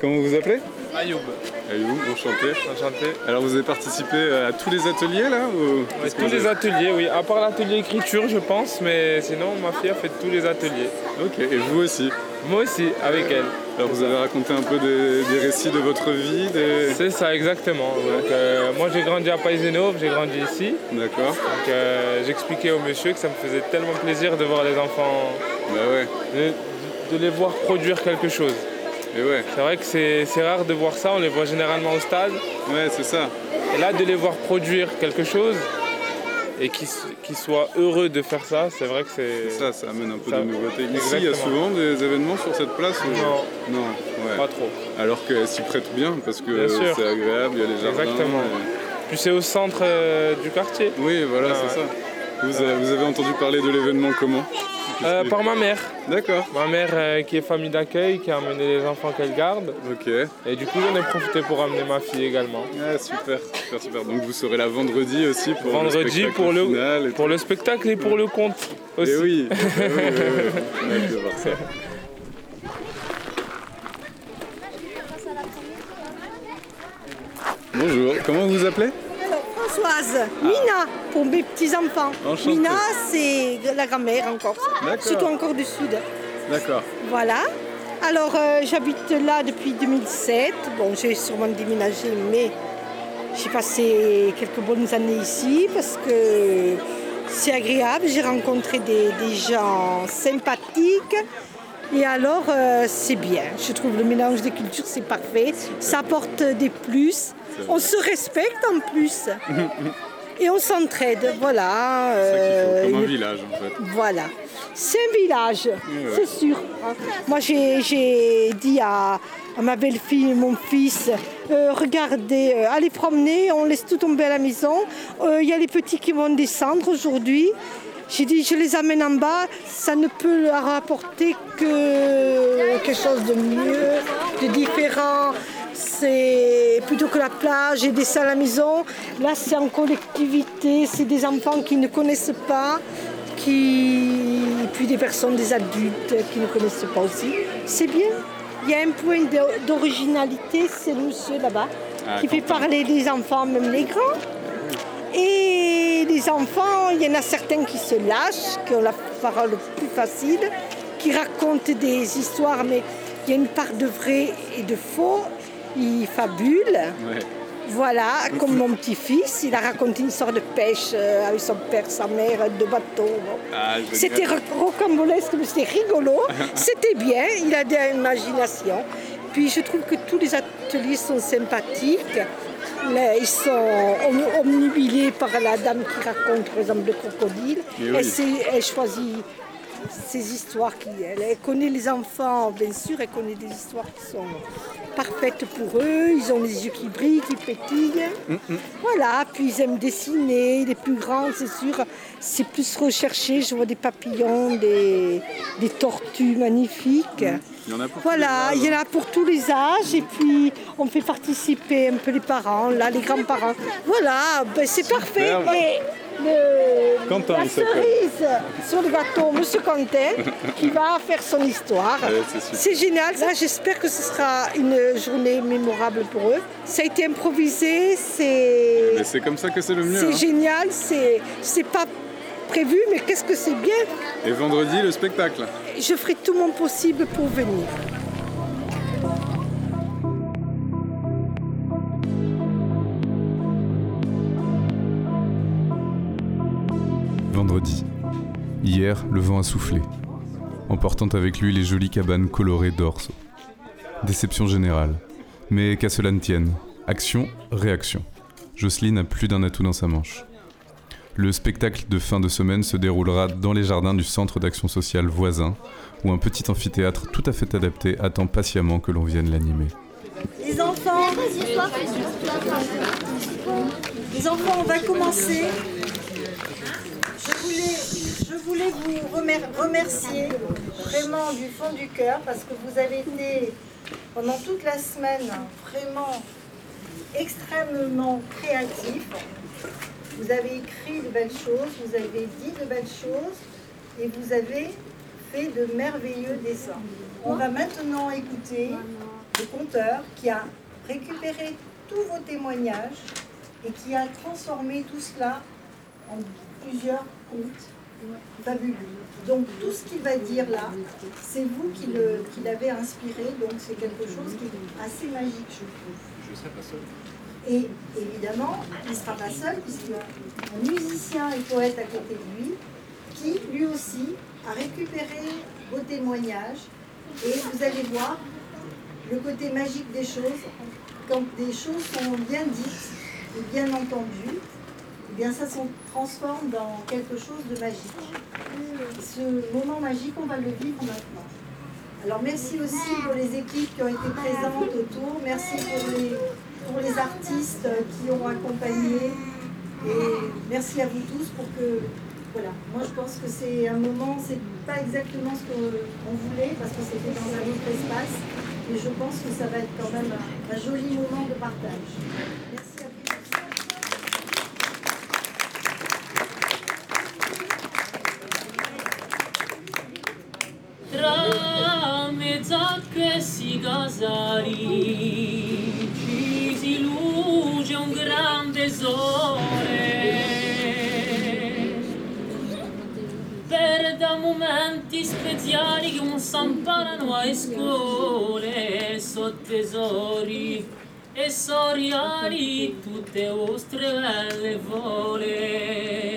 Comment vous vous appelez? Ayoub, Ayoub, enchanté. enchanté. Alors vous avez participé à tous les ateliers là ou... Est-ce que tous les ateliers, oui. À part l'atelier écriture, je pense, mais sinon, ma fille a fait tous les ateliers. Ok, et vous aussi. Moi aussi, avec elle. Alors vous avez raconté un peu des, des récits de votre vie, des... C'est ça, exactement. Donc, euh, moi, j'ai grandi à Paisenov, j'ai grandi ici. D'accord. Donc, euh, j'expliquais au monsieur que ça me faisait tellement plaisir de voir les enfants, Bah ouais. de, de les voir produire quelque chose. Et ouais. C'est vrai que c'est rare de voir ça, on les voit généralement au stade. Ouais, c'est ça. Et là, de les voir produire quelque chose et qu'ils soient heureux de faire ça, c'est vrai que c'est. Ça, ça amène un peu Ça- de nouveauté. Ici, il y a souvent des événements sur cette place. Non. Non, ouais. Pas trop. Alors qu'elle s'y prête bien parce que Bien sûr. c'est agréable, il y a les jardins. Exactement. et- Puis c'est au centre euh, du quartier. Oui, voilà, Ah, c'est ouais. ça. Vous avez entendu parler de l'événement comment? Euh, par ma mère. D'accord. Ma mère euh, qui est famille d'accueil, qui a amené les enfants qu'elle garde. Ok. Et du coup, j'en ai profité pour amener ma fille également. Ah, super, super, super. Donc vous serez là vendredi aussi pour le Vendredi spectacle pour le, final pour le spectacle et pour le conte aussi. Eh oui, eh oui, oui, oui. On a hâte de voir ça. Bonjour, comment vous vous appelez? Françoise, Mina pour mes petits-enfants. Enchanté. Mina, c'est la grand-mère en Corse, D'accord. surtout encore du Sud. D'accord. Voilà. Alors, euh, j'habite là depuis 2007. Bon, j'ai sûrement déménagé, mais j'ai passé quelques bonnes années ici parce que c'est agréable. J'ai rencontré des, des gens sympathiques. Et alors, euh, c'est bien. Je trouve le mélange des cultures, c'est parfait. Ça apporte des plus. On se respecte en plus. Et on s'entraide, voilà. euh, Comme un une- village en fait. voilà. C'est un village, ouais. c'est sûr. Moi, j'ai dit à, à ma belle-fille et mon fils, euh, regardez, euh, allez promener, on laisse tout tomber à la maison. Euh, Il y a les petits qui vont descendre aujourd'hui. J'ai dit, je les amène en bas, ça ne peut leur apporter que quelque chose de mieux, de différent. C'est plutôt que la plage et des salles à la maison. Là, c'est en collectivité, c'est des enfants qui ne connaissent pas, qui... et puis des personnes, des adultes qui ne connaissent pas aussi. C'est bien. Il y a un point d'o- d'originalité, c'est le monsieur là-bas, Ah, qui fait parler les enfants, même les grands. Et les enfants, il y en a certains qui se lâchent, qui ont la parole plus facile, qui racontent des histoires, mais il y a une part de vrai et de faux. Ils fabulent. Ouais. Voilà, comme mon petit-fils, il a raconté une histoire de pêche euh, avec son père, sa mère, de bateau. Ah. C'était ro- rocambolesque, mais c'était rigolo. C'était bien, il a de l'imagination. Puis je trouve que tous les ateliers sont sympathiques. Là, ils sont om- omnubilés par la dame qui raconte, par exemple, le crocodile. Oui. Elle, choisit ces histoires. Qui, elle, elle connaît les enfants, bien sûr, elle connaît des histoires qui sont parfaites pour eux. Ils ont les yeux qui brillent, qui pétillent. Voilà, puis ils aiment dessiner. Les plus grands, c'est sûr, c'est plus recherché. Je vois des papillons, des, des tortues magnifiques. Il y en a pour tous Voilà, il y en a pour tous les âges et puis on fait participer un peu les parents, là, les grands-parents. Voilà, ben, c'est parfait. Et le- Quentin, la cerise sur le gâteau, Monsieur Quentin, qui va faire son histoire. Ouais, c'est génial. Là, j'espère que ce sera une journée mémorable pour eux. Ça a été improvisé, c'est c'est comme ça que c'est le mieux. c'est hein. génial, c'est c'est pas prévu, mais qu'est-ce que c'est bien. Et vendredi, le spectacle. Je ferai tout mon possible pour venir. Vendredi. Hier, le vent a soufflé, emportant avec lui les jolies cabanes colorées d'orso. Déception générale. Mais qu'à cela ne tienne. Action, réaction. Jocelyne a plus d'un atout dans sa manche. Le spectacle de fin de semaine se déroulera dans les jardins du centre d'action sociale voisin, où un petit amphithéâtre tout à fait adapté attend patiemment que l'on vienne l'animer. Les enfants, on va commencer. Je voulais, vous remer- remercier vraiment du fond du cœur parce que vous avez été pendant toute la semaine vraiment extrêmement créatifs. Vous avez écrit de belles choses, vous avez dit de belles choses et vous avez fait de merveilleux dessins. On va maintenant écouter le conteur qui a récupéré tous vos témoignages et qui a transformé tout cela en plusieurs contes fabuleux. Donc tout ce qu'il va dire là, c'est vous qui l'avez inspiré, donc c'est quelque chose qui est assez magique, je trouve. Je serai pas. Et évidemment, il ne sera pas seul, puisque un musicien et poète à côté de lui, qui lui aussi a récupéré vos témoignages. Et vous allez voir le côté magique des choses quand des choses sont bien dites et bien entendues, eh bien ça se transforme dans quelque chose de magique. Ce moment magique, on va le vivre maintenant. Alors merci aussi pour les équipes qui ont été présentes autour, merci pour les, pour les artistes qui ont accompagné. Et merci à vous tous pour que voilà, moi je pense que c'est un moment, c'est pas exactement ce qu'on voulait parce que c'était dans un autre espace, mais je pense que ça va être quand même un, joli moment de partage. Merci sole. Per da momenti speziali che non s'imparano a scuole so tesori e soriali tutte vostre belle vole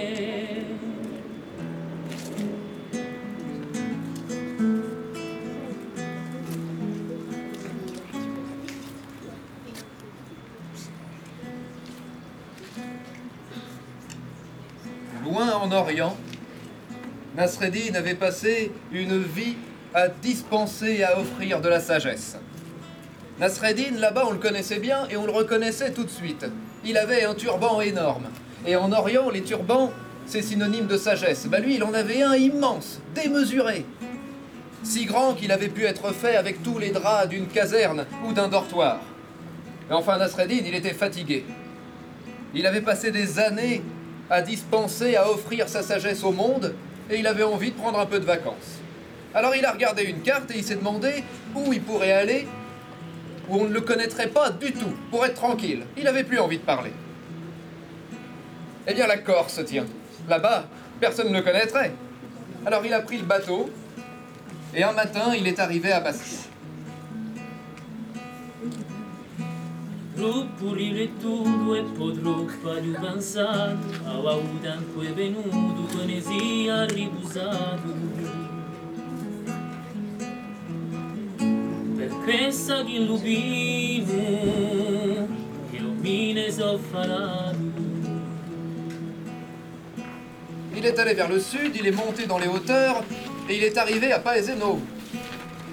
Nasreddin avait passé une vie à dispenser et à offrir de la sagesse. Nasreddin, là-bas, on le connaissait bien et on le reconnaissait tout de suite. Il avait un turban énorme. Et en Orient, les turbans, c'est synonyme de sagesse. Bah lui, il en avait un immense, démesuré. Si grand qu'il avait pu être fait avec tous les draps d'une caserne ou d'un dortoir. Et enfin, Nasreddin, il était fatigué. Il avait passé des années à dispenser, à offrir sa sagesse au monde, et il avait envie de prendre un peu de vacances. Alors il a regardé une carte et il s'est demandé où il pourrait aller, où on ne le connaîtrait pas du tout, pour être tranquille. Il n'avait plus envie de parler. Eh bien la Corse, tiens. Là-bas, personne ne le connaîtrait. Alors il a pris le bateau, et un matin, il est arrivé à Bastia. Il est allé vers le sud, il est monté dans les hauteurs, et il est arrivé à Paeseno.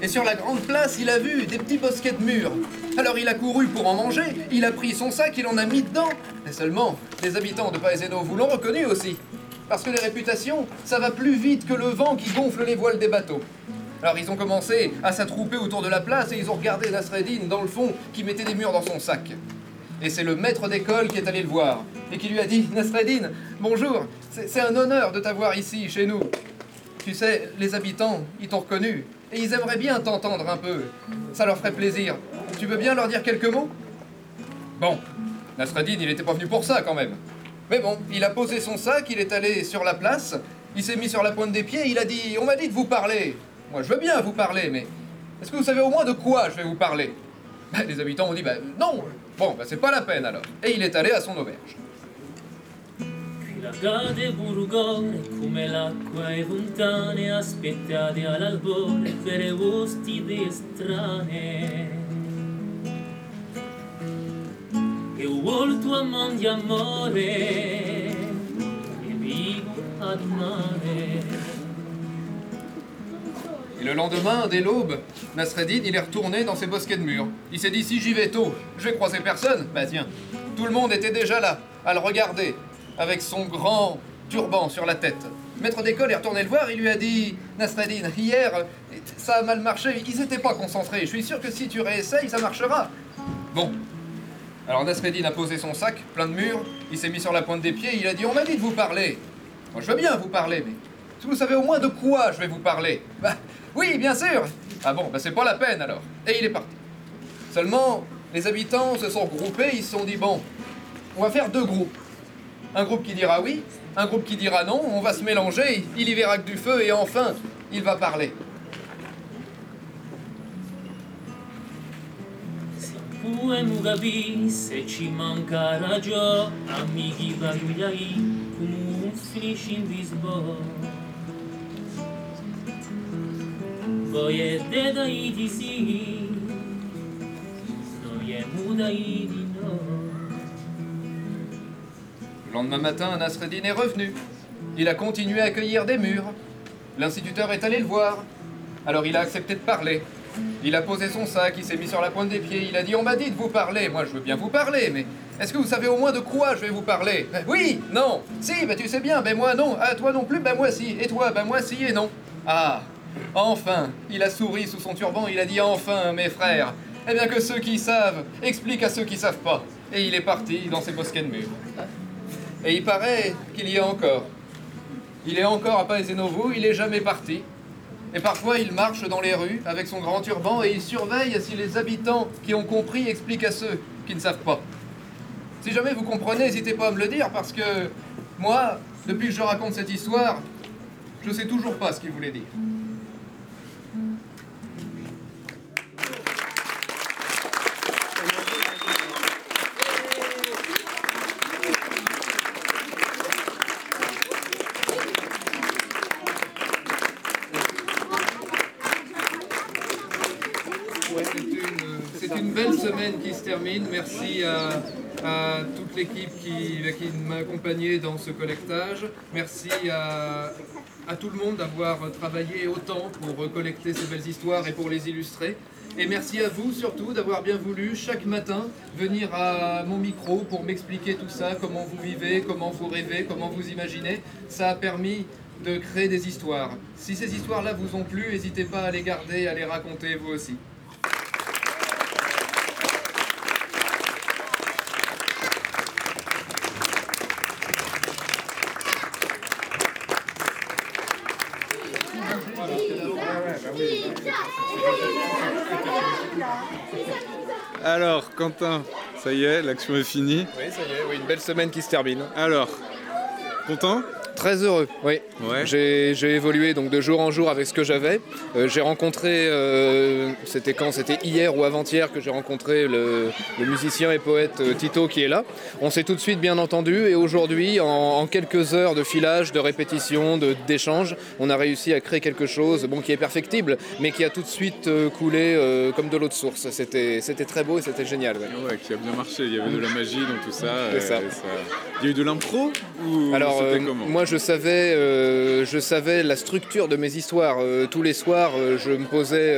Et sur la grande place, il a vu des petits bosquets de murs. Alors il a couru pour en manger, il a pris son sac, il en a mis dedans. Et seulement, les habitants de Paeseno vous l'ont reconnu aussi. Parce que les réputations, ça va plus vite que le vent qui gonfle les voiles des bateaux. Alors ils ont commencé à s'attrouper autour de la place et ils ont regardé Nasreddin dans le fond qui mettait des murs dans son sac. Et c'est le maître d'école qui est allé le voir et qui lui a dit Nasreddin, bonjour, c'est un honneur de t'avoir ici, chez nous. Tu sais, les habitants, ils t'ont reconnu et ils aimeraient bien t'entendre un peu. Ça leur ferait plaisir. Tu veux bien leur dire quelques mots? Bon, Nasreddin, il n'était pas venu pour ça quand même. Mais bon, il a posé son sac, il est allé sur la place, il s'est mis sur la pointe des pieds, il a dit On m'a dit de vous parler. Moi, je veux bien vous parler, mais est-ce que vous savez au moins de quoi je vais vous parler? Ben, Les habitants ont dit Ben non Bon, ben, c'est pas la peine alors. Et il est allé à son auberge. E. Et le lendemain, dès l'aube, Nasreddin, il est retourné dans ses bosquets de murs. Il s'est dit, si j'y vais tôt, je vais croiser personne. Bah tiens, tout le monde était déjà là, à le regarder, avec son grand turban sur la tête. Maître d'école est retourné le voir, il lui a dit, Nasreddin, hier, ça a mal marché, ils n'étaient pas concentrés. Je suis sûr que si tu réessayes, ça marchera. Bon. Alors Nasreddin a posé son sac, plein de murs, il s'est mis sur la pointe des pieds, il a dit, on m'a dit de vous parler. Moi, je veux bien vous parler, mais si vous savez au moins de quoi je vais vous parler Bah, oui, bien sûr Ah bon, bah c'est pas la peine alors. Et il est parti. Seulement, les habitants se sont regroupés, ils se sont dit, bon, on va faire deux groupes. Un groupe qui dira oui, un groupe qui dira non, on va se mélanger, il y verra que du feu, et enfin, il va parler. Le lendemain matin, Nasreddin est revenu. Il a continué à accueillir des murs. L'instituteur est allé le voir. Alors il a accepté de parler. Il a posé son sac, il s'est mis sur la pointe des pieds, il a dit On m'a dit de vous parler. Moi, je veux bien vous parler, mais est-ce que vous savez au moins de quoi je vais vous parler? Ben Oui, non, si, ben tu sais bien, ben moi non, ah toi non plus, ben moi si, et toi, ben moi si et non. Ah, enfin, il a souri sous son turban, il a dit Enfin, mes frères, eh bien que ceux qui savent expliquent à ceux qui savent pas. Et il est parti dans ses bosquets de murs. Et il paraît qu'il y est encore. Il est encore à Paesenovo, il est jamais parti. Et parfois, il marche dans les rues avec son grand turban et il surveille si les habitants qui ont compris expliquent à ceux qui ne savent pas. Si jamais vous comprenez, n'hésitez pas à me le dire parce que moi, depuis que je raconte cette histoire, je sais toujours pas ce qu'il voulait dire. C'est une- belle semaine qui se termine. Merci à, toute l'équipe qui, qui m'a accompagné dans ce collectage. Merci à, à tout le monde d'avoir travaillé autant pour collecter ces belles histoires et pour les illustrer. Et merci à vous surtout d'avoir bien voulu chaque matin venir à mon micro pour m'expliquer tout ça, comment vous vivez, comment vous rêvez, comment vous imaginez. Ça a permis de créer des histoires. Si ces histoires-là vous ont plu, n'hésitez pas à les garder, à les raconter vous aussi. Alors, Quentin, ça y est, l'action est finie. Oui, ça y est, oui, une belle semaine qui se termine. Alors, content? Très heureux, oui. Ouais. J'ai j'ai évolué donc de jour en jour avec ce que j'avais. Euh, j'ai rencontré, euh, c'était quand? C'était hier ou avant-hier que j'ai rencontré le, le musicien et poète euh, Tito qui est là. On s'est tout de suite bien entendu et aujourd'hui, en, en quelques heures de filage, de répétition, de- d'échange, on a réussi à créer quelque chose bon, qui est perfectible, mais qui a tout de suite euh, coulé comme de l'eau de source. C'était c'était très beau et c'était génial. ouais. Ouais, qui a bien marché. Il y avait de la magie dans tout ça. C'est ça. et Il y a eu de l'impro ou Alors, comment? moi, je savais, euh, je savais la structure de mes histoires. Euh, tous les soirs, euh, je me posais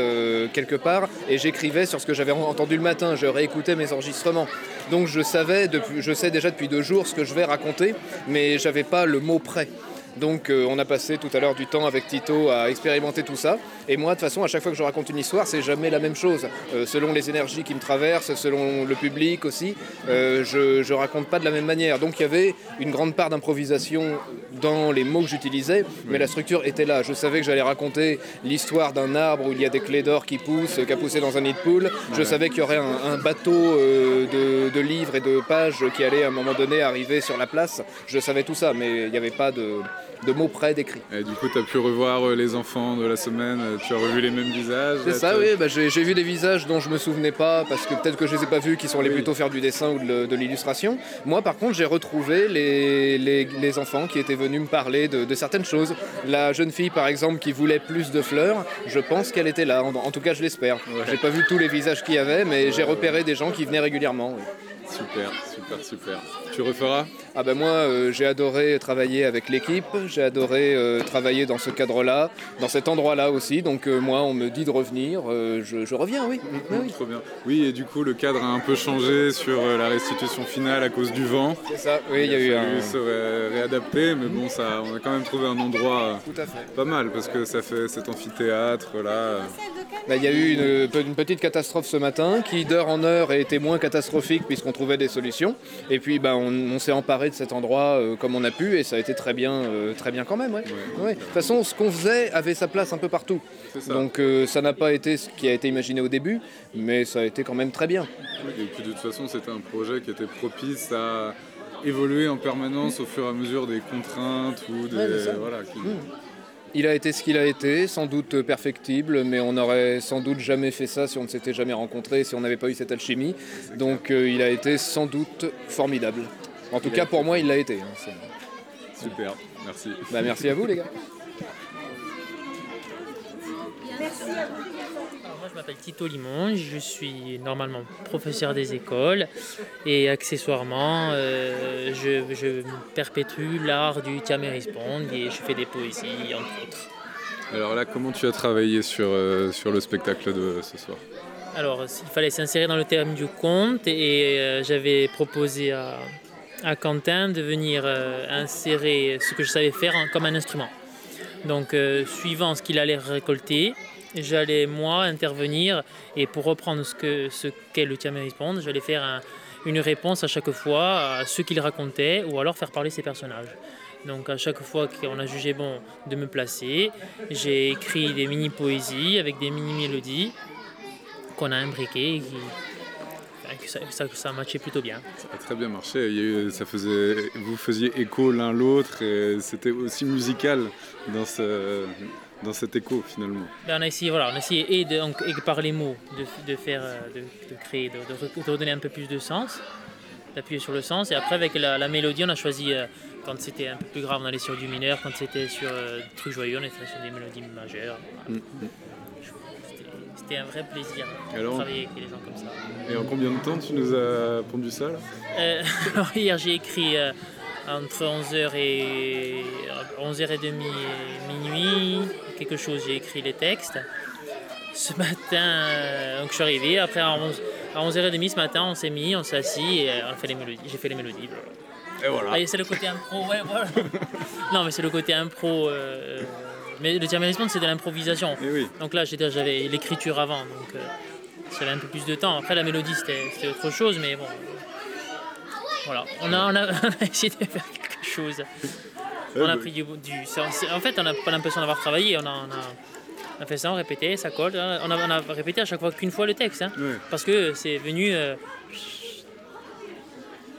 quelque part et j'écrivais sur ce que j'avais entendu le matin. Je réécoutais mes enregistrements. Donc, je savais, je sais déjà depuis deux jours ce que je vais raconter, mais j'avais pas le mot prêt. Donc euh, on a passé tout à l'heure du temps avec Tito à expérimenter tout ça. Et moi, de toute façon, à chaque fois que je raconte une histoire, c'est jamais la même chose. Euh, selon les énergies qui me traversent, selon le public aussi, euh, je, je raconte pas de la même manière. Donc il y avait une grande part d'improvisation dans les mots que j'utilisais, mais la structure était là. Je savais que j'allais raconter l'histoire d'un arbre où il y a des clés d'or qui poussent, qui a poussé dans un nid de poule. Je savais qu'il y aurait un, un bateau de, de livres et de pages qui allait à un moment donné arriver sur la place. Je savais tout ça, mais il n'y avait pas de, de mots près d'écrit. Et du coup, tu as pu revoir euh, les enfants de la semaine. euh, Tu as revu les mêmes visages. C'est ça, oui. bah, j'ai vu des visages dont je me souvenais pas parce que peut-être que je les ai pas vus, qui sont allés Oui. plutôt faire du dessin ou de, l'illustration. Moi, par contre, j'ai retrouvé les, les- les enfants qui étaient venus me parler de, de certaines choses. La jeune fille, par exemple, qui voulait plus de fleurs, je pense qu'elle était là. En, en tout cas, je l'espère. J'ai pas vu tous les visages qu'il y avait, mais j'ai repéré des gens qui venaient régulièrement. oui. Super, super, super. Tu referas? Ah ben moi, euh, j'ai adoré travailler avec l'équipe, j'ai adoré euh, travailler dans ce cadre-là, dans cet endroit-là aussi. Donc euh, moi, on me dit de revenir, je, je reviens, oui. Oui, oui. Trop bien. Oui, et du coup, le cadre a un peu changé sur la restitution finale à cause du vent. C'est ça, oui, il y a eu un... se ré- réadapter, mais bon, ça, on a quand même trouvé un endroit Tout à fait. pas mal parce que ça fait cet amphithéâtre là. Bah, Il y a eu une, une petite catastrophe ce matin qui, d'heure en heure, a été moins catastrophique puisqu'on trouvait des solutions. Et puis, bah, on, on s'est emparé de cet endroit euh, comme on a pu et ça a été très bien, euh, très bien quand même. ouais. Ouais. De toute façon, ce qu'on faisait avait sa place un peu partout. ça. Donc, euh, ça n'a pas été ce qui a été imaginé au début, mais ça a été quand même très bien. Et puis de toute façon, c'était un projet qui était propice à évoluer en permanence au fur et à mesure des contraintes ou des Ouais, voilà. qui- Il a été ce qu'il a été, sans doute perfectible, mais on n'aurait sans doute jamais fait ça si on ne s'était jamais rencontrés, si on n'avait pas eu cette alchimie. Donc euh, il a été sans doute formidable. En tout Il cas, pour moi, il l'a été. hein. Super, merci. Bah, merci à vous, les gars. Moi, je m'appelle Tito Limon, je suis normalement professeur des écoles et accessoirement, euh, je, je perpétue l'art du Tiamérisponde et je fais des poésies, entre autres. Alors là, comment tu as travaillé sur, euh, sur le spectacle de ce soir? Alors, il fallait s'insérer dans le terme du conte et euh, j'avais proposé à, à Quentin de venir insérer ce que je savais faire comme un instrument. Donc, suivant ce qu'il allait récolter, j'allais moi intervenir et pour reprendre ce que ce qu'est le Tiamérisponde, j'allais faire un- une réponse à chaque fois à ce qu'il racontait ou alors faire parler ses personnages. Donc à chaque fois qu'on a jugé bon de me placer, j'ai écrit des mini-poésies avec des mini-mélodies qu'on a imbriquées et qui, que ça, ça, ça matchait plutôt bien. Ça a très bien marché. Ça faisait, vous faisiez écho l'un l'autre et c'était aussi musical dans, ce, dans cet écho finalement. Ben, on a essayé, voilà, on a essayé et, de, donc, et par les mots de, de faire, euh, de, de créer, de, de re- de redonner un peu plus de sens, d'appuyer sur le sens. Et après avec la, la mélodie, on a choisi, euh, quand c'était un peu plus grave, on allait sur du mineur. Quand c'était sur euh, des trucs joyeux, on était sur des mélodies majeures. Mm, C'était- C'était un vrai plaisir de Alors- travailler avec des gens comme ça. Et en combien de temps tu nous as pondu ça là? Euh, hier j'ai écrit entre 11h et 11h30 et minuit, quelque chose, j'ai écrit les textes. Ce matin, euh, donc je suis arrivé, après à, 11, à 11h30 ce matin on s'est mis, on s'est assis et euh, on a fait les mélodies, j'ai fait les mélodies. Et voilà. Ah, c'est le côté impro, ouais voilà. non mais c'est le côté impro. euh, mais le Tiamérisme c'est de l'improvisation. Donc là j'avais l'écriture avant, donc euh, j'avais un peu plus de temps. Après la mélodie c'était autre chose, mais bon. Voilà, on a, on a, on a essayé de faire quelque chose. On a bah. pris du. du en fait, on n'a pas l'impression d'avoir travaillé. On a, on, a, on a fait ça, on répétait, ça colle. On a, on a répété à chaque fois qu'une fois le texte. hein. Parce que c'est venu. euh,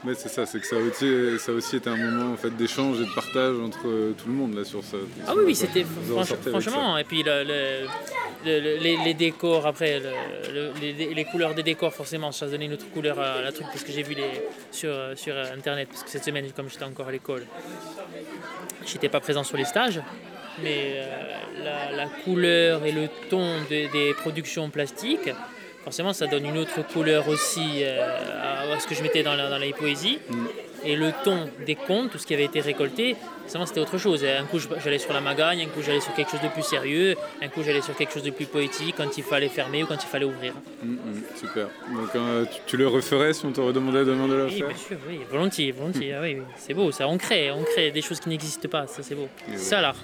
Mais c'est ça, c'est que ça a, aussi, ça aussi été un moment en fait, d'échange et de partage entre euh, tout le monde là sur ça. Ah oui, oui, c'était franch- franchement. Et puis le- le- le- le- les, les décors après, le- le- les, les couleurs des décors, forcément, ça a donné une autre couleur à la truc parce que j'ai vu les sur, euh, sur internet. Parce que cette semaine, comme j'étais encore à l'école, j'étais pas présent sur les stages. Mais euh, la, la couleur et le ton de- des productions plastiques, forcément, ça donne une autre couleur aussi euh, à, ce que je mettais dans, la- dans les poésies. Et le ton des contes, tout ce qui avait été récolté, forcément, c'était autre chose. Un coup, j'allais sur la magagne, un coup, j'allais sur quelque chose de plus sérieux, un coup, j'allais sur quelque chose de plus poétique quand il fallait fermer ou quand il fallait ouvrir. Mm, mm, super. Donc euh, tu, tu le referais si on te redemandait demain de le Oui, faire bien sûr, oui, volontiers, volontiers. ah oui, oui. C'est beau, ça, on crée, on crée des choses qui n'existent pas, ça c'est beau. C'est ça l'art.